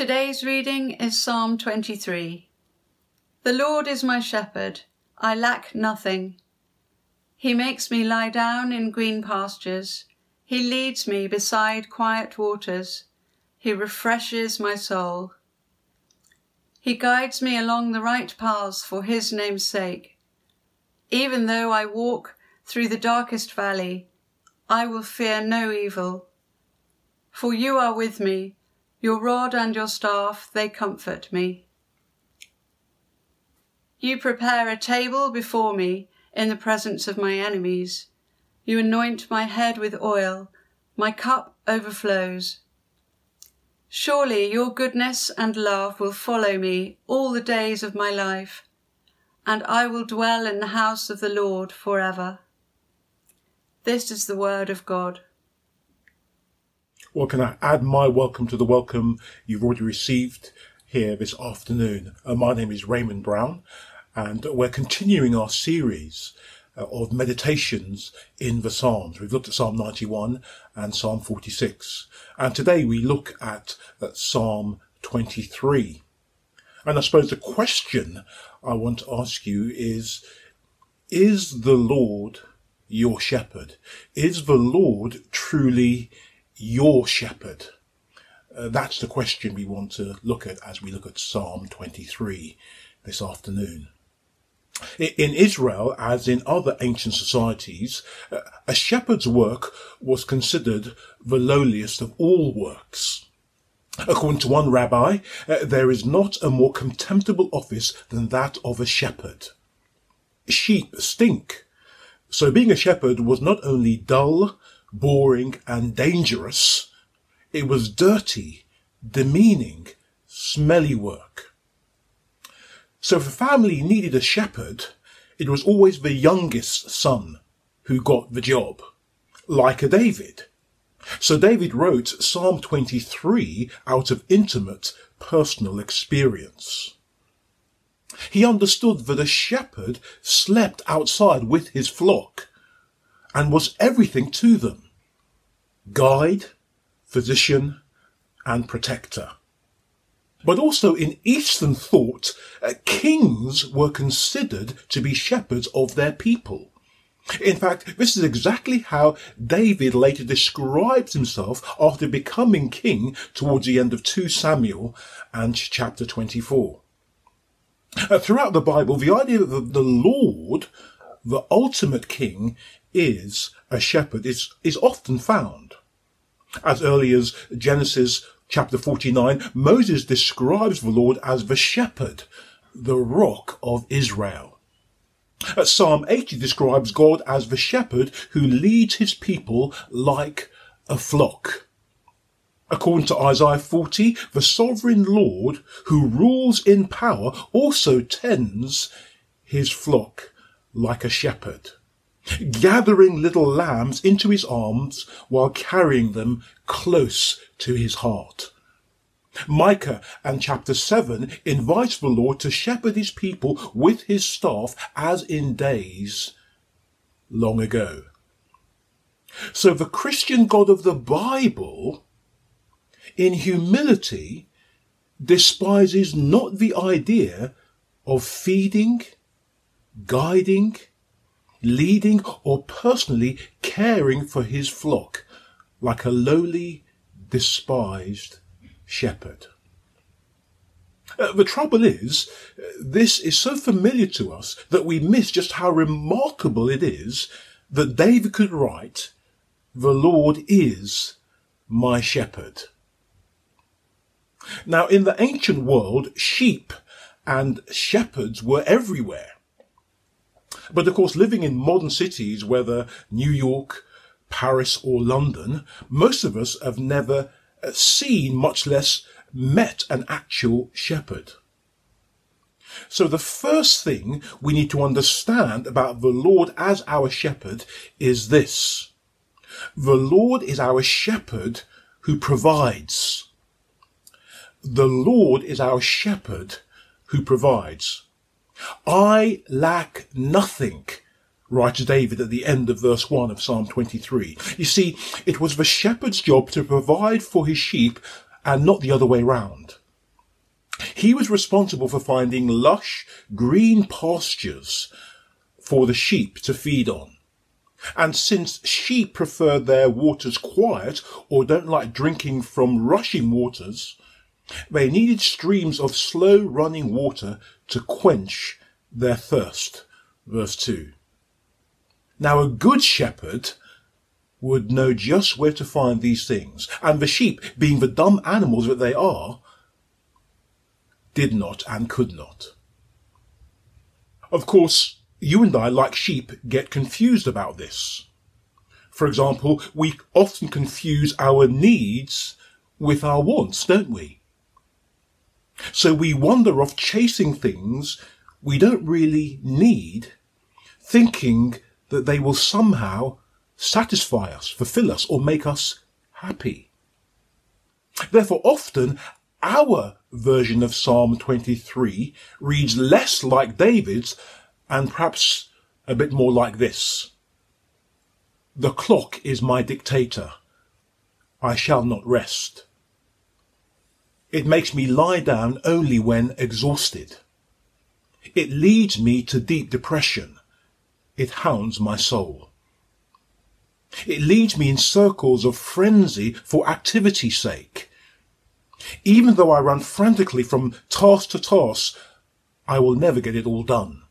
Today's reading is Psalm 23. The Lord is my shepherd, I lack nothing. He makes me lie down in green pastures. He leads me beside quiet waters. He refreshes my soul. He guides me along the right paths for his name's sake. Even though I walk through the darkest valley, I will fear no evil. For you are with me, your rod and your staff, they comfort me. You prepare a table before me in the presence of my enemies. You anoint my head with oil, my cup overflows. Surely your goodness and love will follow me all the days of my life, and I will dwell in the house of the Lord forever. This is the word of God. Well, can I add my welcome to the welcome you've already received here this afternoon? Uh, my name is Raymond Brown, and we're continuing our series uh, of meditations in the Psalms. We've looked at Psalm 91 and Psalm 46, and today we look at, at Psalm 23. And I suppose the question I want to ask you is, is the Lord your shepherd? Is the Lord truly your shepherd? Uh, that's the question we want to look at as we look at Psalm 23 this afternoon. In Israel, as in other ancient societies, uh, a shepherd's work was considered the lowliest of all works. According to one rabbi, uh, there is not a more contemptible office than that of a shepherd. Sheep stink. So being a shepherd was not only dull, boring, and dangerous, it was dirty, demeaning, smelly work. So if a family needed a shepherd, it was always the youngest son who got the job, like a David. So David wrote Psalm 23 out of intimate personal experience. He understood that a shepherd slept outside with his flock and was everything to them guide, physician, and protector. But also in Eastern thought, uh, kings were considered to be shepherds of their people. In fact, this is exactly how David later describes himself after becoming king towards the end of 2 Samuel and chapter 24. Uh, throughout the Bible, the idea that the Lord, the ultimate king, is a shepherd is, is often found. As early as Genesis chapter 49, Moses describes the Lord as the shepherd, the rock of Israel. Psalm 80 describes God as the shepherd who leads his people like a flock. According to Isaiah 40, the sovereign Lord who rules in power also tends his flock like a shepherd, gathering little lambs into his arms while carrying them close to his heart. Micah and chapter 7 invites the Lord to shepherd his people with his staff as in days long ago. So the Christian God of the Bible, in humility, despises not the idea of feeding, guiding, leading, or personally caring for his flock like a lowly, despised shepherd. Uh, the trouble is, uh, this is so familiar to us that we miss just how remarkable it is that David could write, The Lord is my shepherd. Now, in the ancient world, sheep and shepherds were everywhere. But of course, living in modern cities, whether New York, Paris, or London, most of us have never uh, seen, much less met an actual shepherd. So the first thing we need to understand about the Lord as our shepherd is this. The Lord is our shepherd who provides. The Lord is our shepherd who provides. I lack nothing writes David at the end of verse 1 of Psalm 23. You see, it was the shepherd's job to provide for his sheep and not the other way round. He was responsible for finding lush, green pastures for the sheep to feed on. And since sheep prefer their waters quiet or don't like drinking from rushing waters, they needed streams of slow running water to quench their thirst. Verse 2. Now a good shepherd would know just where to find these things, and the sheep, being the dumb animals that they are, did not and could not. Of course, you and I, like sheep, get confused about this. For example, we often confuse our needs with our wants, don't we? So we wander off chasing things we don't really need, thinking that they will somehow satisfy us, fulfill us, or make us happy. Therefore, often our version of Psalm 23 reads less like David's and perhaps a bit more like this. The clock is my dictator. I shall not rest. It makes me lie down only when exhausted. It leads me to deep depression. It hounds my soul. It leads me in circles of frenzy for activity's sake. Even though I run frantically from task to task, I will never get it all done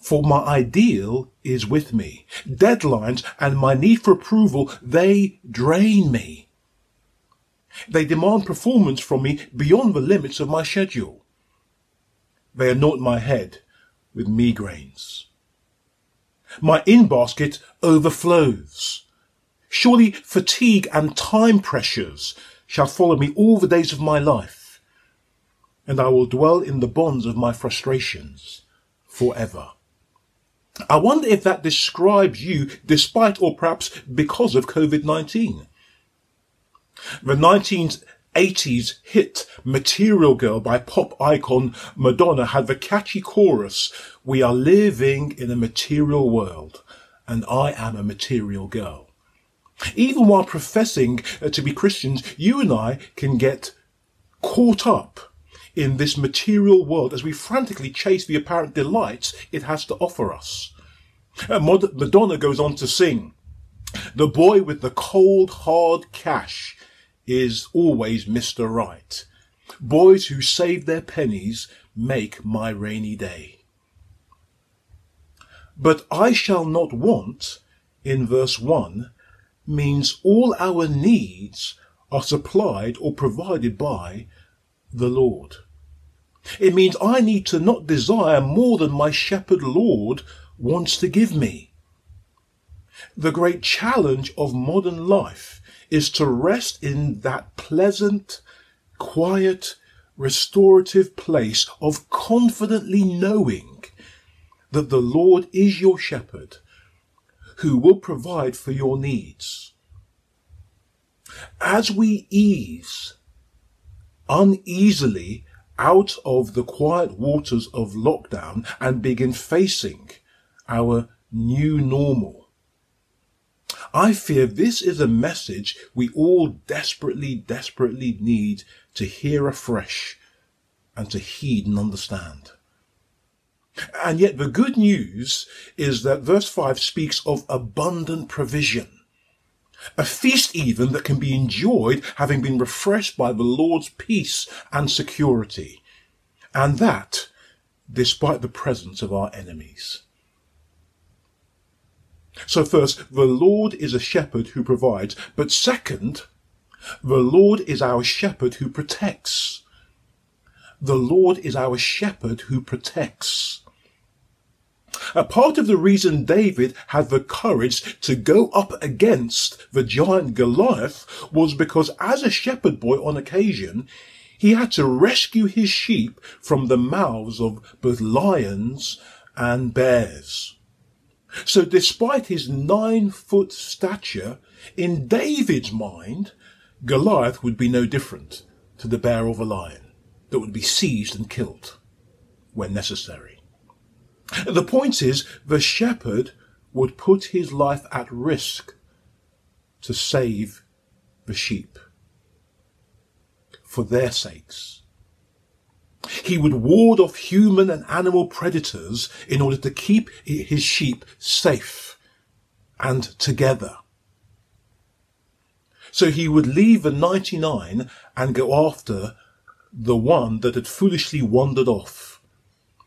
for my ideal is with me. Deadlines and my need for approval, they drain me. They demand performance from me beyond the limits of my schedule. They anoint my head with migraines. My in-basket overflows. Surely fatigue and time pressures shall follow me all the days of my life, and I will dwell in the bonds of my frustrations forever. I wonder if that describes you despite or perhaps because of COVID-19. The 1980s hit Material Girl by pop icon Madonna had the catchy chorus, We are living in a material world and I am a material girl. Even while professing uh, to be Christians, you and I can get caught up in this material world as we frantically chase the apparent delights it has to offer us. Madonna goes on to sing, the boy with the cold, hard cash is always Mr. Right. Boys who save their pennies make my rainy day. But I shall not want, in verse 1, means all our needs are supplied or provided by the Lord. It means I need to not desire more than my shepherd Lord wants to give me. The great challenge of modern life is to rest in that pleasant, quiet, restorative place of confidently knowing that the Lord is your shepherd who will provide for your needs. As we ease uneasily out of the quiet waters of lockdown and begin facing our new normal. I fear this is a message we all desperately, desperately need to hear afresh and to heed and understand. And yet the good news is that verse 5 speaks of abundant provision. A feast even that can be enjoyed having been refreshed by the Lord's peace and security. And that despite the presence of our enemies. So first, the Lord is a shepherd who provides, but second, the Lord is our shepherd who protects. The Lord is our shepherd who protects. A part of the reason David had the courage to go up against the giant Goliath was because as a shepherd boy on occasion, he had to rescue his sheep from the mouths of both lions and bears. So despite his nine foot stature, in David's mind, Goliath would be no different to the bear of a lion that would be seized and killed when necessary. The point is, the shepherd would put his life at risk to save the sheep for their sakes. He would ward off human and animal predators in order to keep his sheep safe and together. So he would leave the 99 and go after the one that had foolishly wandered off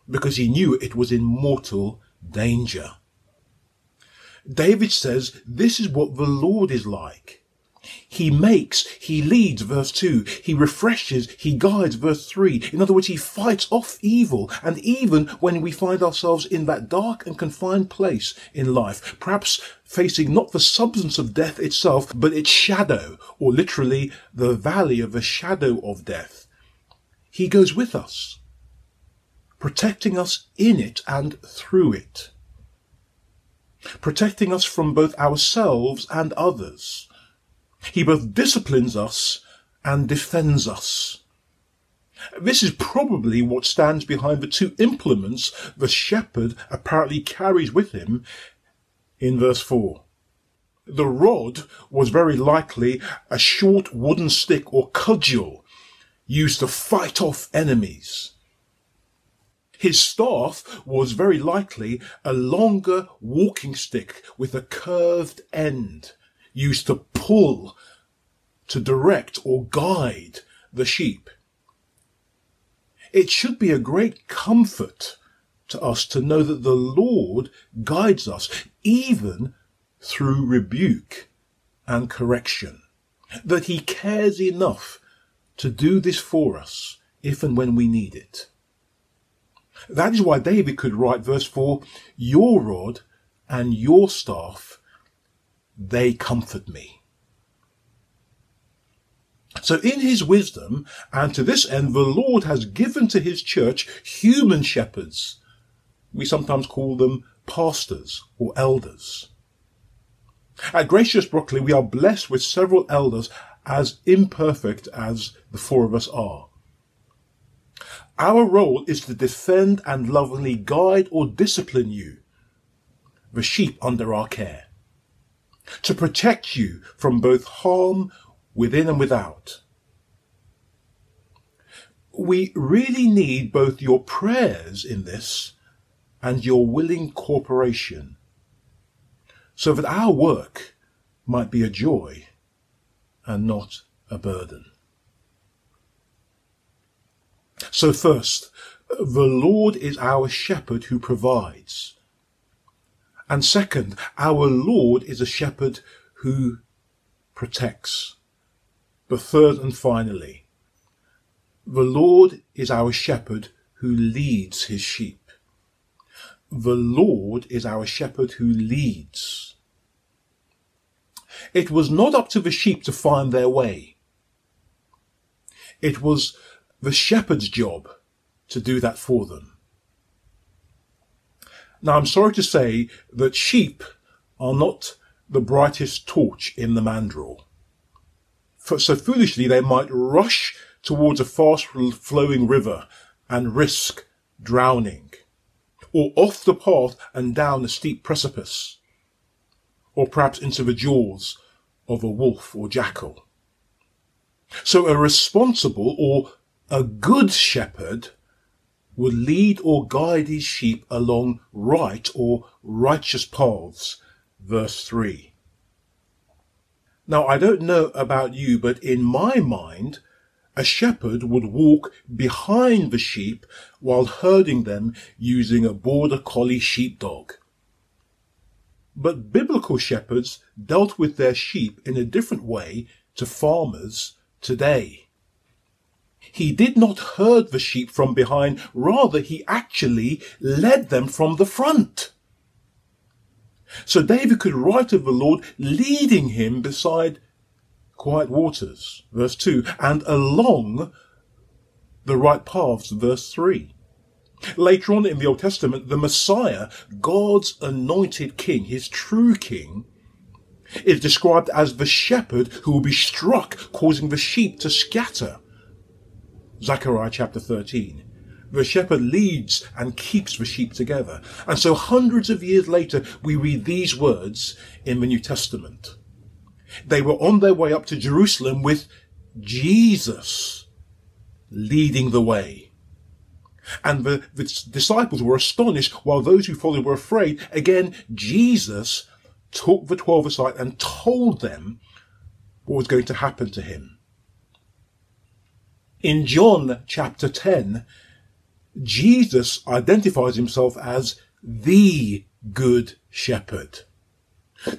because he knew it was in mortal danger. David says this is what the Lord is like. He makes, he leads, verse 2. He refreshes, he guides, verse 3. In other words, he fights off evil. And even when we find ourselves in that dark and confined place in life, perhaps facing not the substance of death itself, but its shadow, or literally the valley of the shadow of death, he goes with us, protecting us in it and through it protecting us from both ourselves and others, he both disciplines us and defends us. This is probably what stands behind the two implements the shepherd apparently carries with him in verse 4. The rod was very likely a short wooden stick or cudgel used to fight off enemies. His staff was very likely a longer walking stick with a curved end used to pull, to direct or guide the sheep. It should be a great comfort to us to know that the Lord guides us even through rebuke and correction, that he cares enough to do this for us if and when we need it. That is why David could write verse 4 Your rod and your staff they comfort me. So in his wisdom, and to this end, the Lord has given to his church human shepherds. We sometimes call them pastors or elders. At Gracious Brockley, we are blessed with several elders as imperfect as the four of us are. Our role is to defend and lovingly guide or discipline you, the sheep under our care to protect you from both harm within and without. We really need both your prayers in this and your willing cooperation so that our work might be a joy and not a burden. So first, the Lord is our shepherd who provides. And second, our Lord is a shepherd who protects. But third and finally, the Lord is our shepherd who leads his sheep. The Lord is our shepherd who leads. It was not up to the sheep to find their way. It was the shepherd's job to do that for them. Now, I'm sorry to say that sheep are not the brightest torch in the mandrel. For, so foolishly, they might rush towards a fast flowing river and risk drowning, or off the path and down a steep precipice, or perhaps into the jaws of a wolf or jackal. So a responsible or a good shepherd would lead or guide his sheep along right or righteous paths. Verse 3. Now, I don't know about you, but in my mind, a shepherd would walk behind the sheep while herding them using a border collie sheepdog. But biblical shepherds dealt with their sheep in a different way to farmers today. He did not herd the sheep from behind, rather he actually led them from the front. So David could write of the Lord leading him beside quiet waters, verse 2, and along the right paths, verse 3. Later on in the Old Testament, the Messiah, God's anointed king, his true king, is described as the shepherd who will be struck, causing the sheep to scatter. Zechariah chapter 13. The shepherd leads and keeps the sheep together. And so hundreds of years later, we read these words in the New Testament. They were on their way up to Jerusalem with Jesus leading the way. And the, the disciples were astonished while those who followed were afraid. Again, Jesus took the twelve aside and told them what was going to happen to him. In John chapter 10, Jesus identifies himself as the good shepherd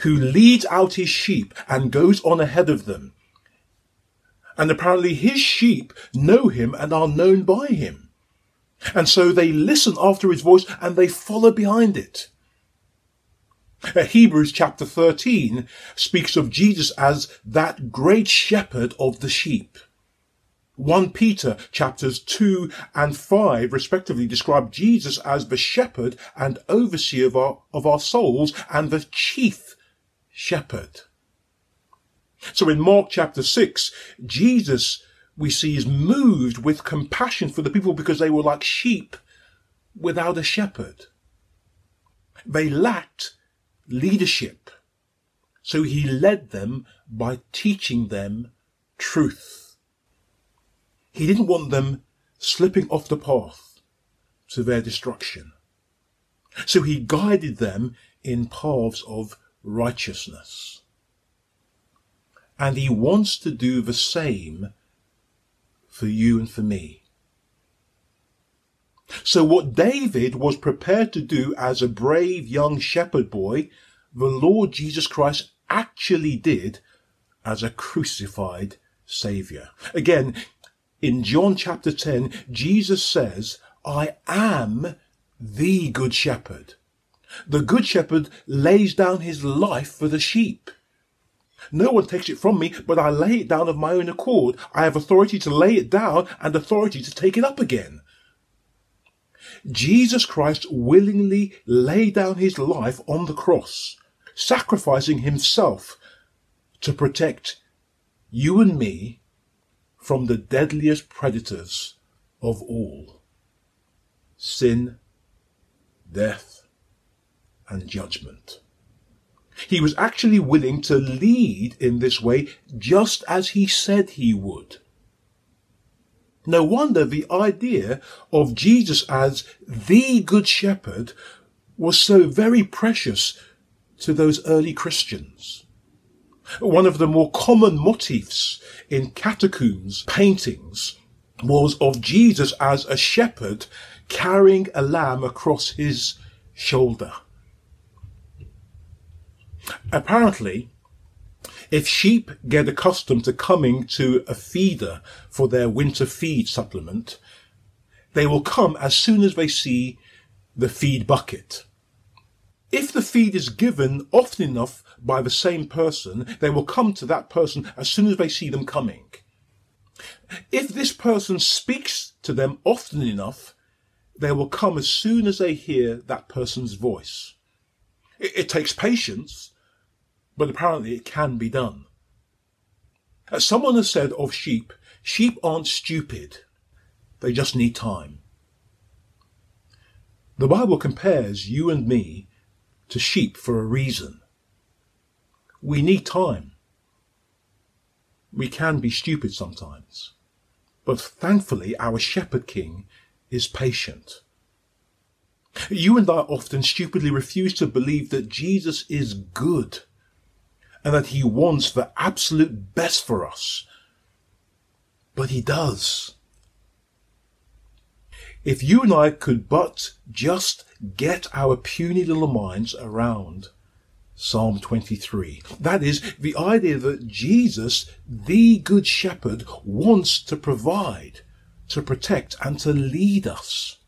who leads out his sheep and goes on ahead of them. And apparently his sheep know him and are known by him. And so they listen after his voice and they follow behind it. Uh, Hebrews chapter 13 speaks of Jesus as that great shepherd of the sheep. 1 Peter chapters 2 and 5 respectively describe Jesus as the shepherd and overseer of our, of our souls and the chief shepherd. So in Mark chapter 6, Jesus we see is moved with compassion for the people because they were like sheep without a shepherd. They lacked leadership. So he led them by teaching them truth. He didn't want them slipping off the path to their destruction. So he guided them in paths of righteousness. And he wants to do the same for you and for me. So what David was prepared to do as a brave young shepherd boy, the Lord Jesus Christ actually did as a crucified savior. Again, in John chapter 10, Jesus says, I am the good shepherd. The good shepherd lays down his life for the sheep. No one takes it from me, but I lay it down of my own accord. I have authority to lay it down and authority to take it up again. Jesus Christ willingly laid down his life on the cross, sacrificing himself to protect you and me from the deadliest predators of all sin, death, and judgment. He was actually willing to lead in this way just as he said he would. No wonder the idea of Jesus as the Good Shepherd was so very precious to those early Christians. One of the more common motifs in catacombs paintings was of Jesus as a shepherd carrying a lamb across his shoulder. Apparently, if sheep get accustomed to coming to a feeder for their winter feed supplement, they will come as soon as they see the feed bucket. If the feed is given often enough by the same person, they will come to that person as soon as they see them coming. If this person speaks to them often enough, they will come as soon as they hear that person's voice. It, it takes patience, but apparently it can be done. As someone has said of sheep, sheep aren't stupid. They just need time. The Bible compares you and me to sheep for a reason. We need time. We can be stupid sometimes. But thankfully, our shepherd king is patient. You and I often stupidly refuse to believe that Jesus is good and that he wants the absolute best for us. But he does. If you and I could but just get our puny little minds around Psalm 23. That is the idea that Jesus, the Good Shepherd, wants to provide, to protect, and to lead us.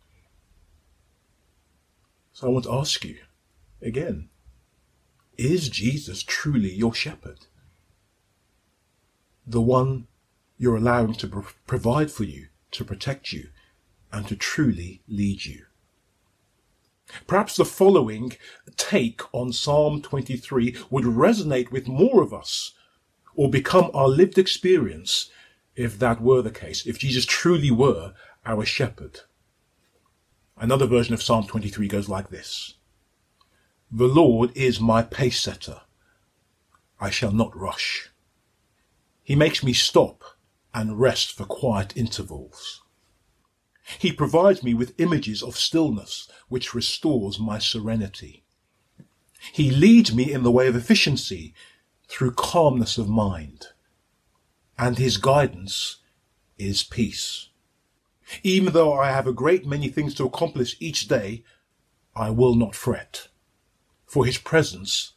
So I want to ask you again is Jesus truly your shepherd? The one you're allowing to provide for you, to protect you, and to truly lead you. Perhaps the following take on Psalm 23 would resonate with more of us or become our lived experience if that were the case, if Jesus truly were our shepherd. Another version of Psalm 23 goes like this. The Lord is my pace setter. I shall not rush. He makes me stop and rest for quiet intervals. He provides me with images of stillness, which restores my serenity. He leads me in the way of efficiency through calmness of mind. And his guidance is peace. Even though I have a great many things to accomplish each day, I will not fret, for his presence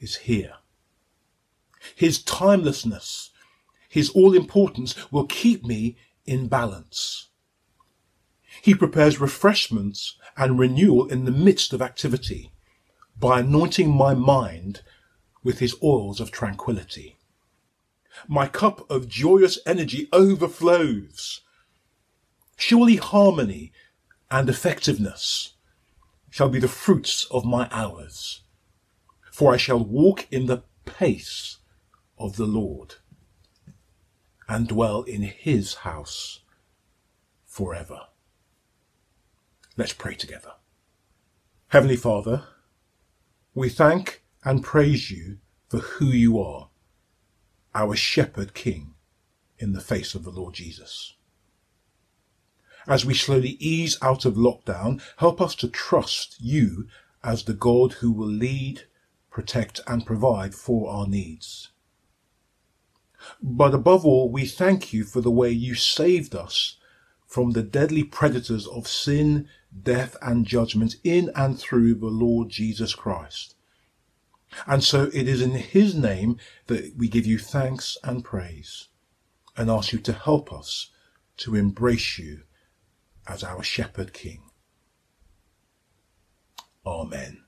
is here. His timelessness, his all importance will keep me in balance. He prepares refreshments and renewal in the midst of activity by anointing my mind with his oils of tranquility. My cup of joyous energy overflows. Surely harmony and effectiveness shall be the fruits of my hours, for I shall walk in the pace of the Lord and dwell in his house forever. Let's pray together. Heavenly Father, we thank and praise you for who you are, our shepherd king in the face of the Lord Jesus. As we slowly ease out of lockdown, help us to trust you as the God who will lead, protect and provide for our needs. But above all, we thank you for the way you saved us from the deadly predators of sin, death and judgment in and through the Lord Jesus Christ. And so it is in his name that we give you thanks and praise and ask you to help us to embrace you as our shepherd king. Amen.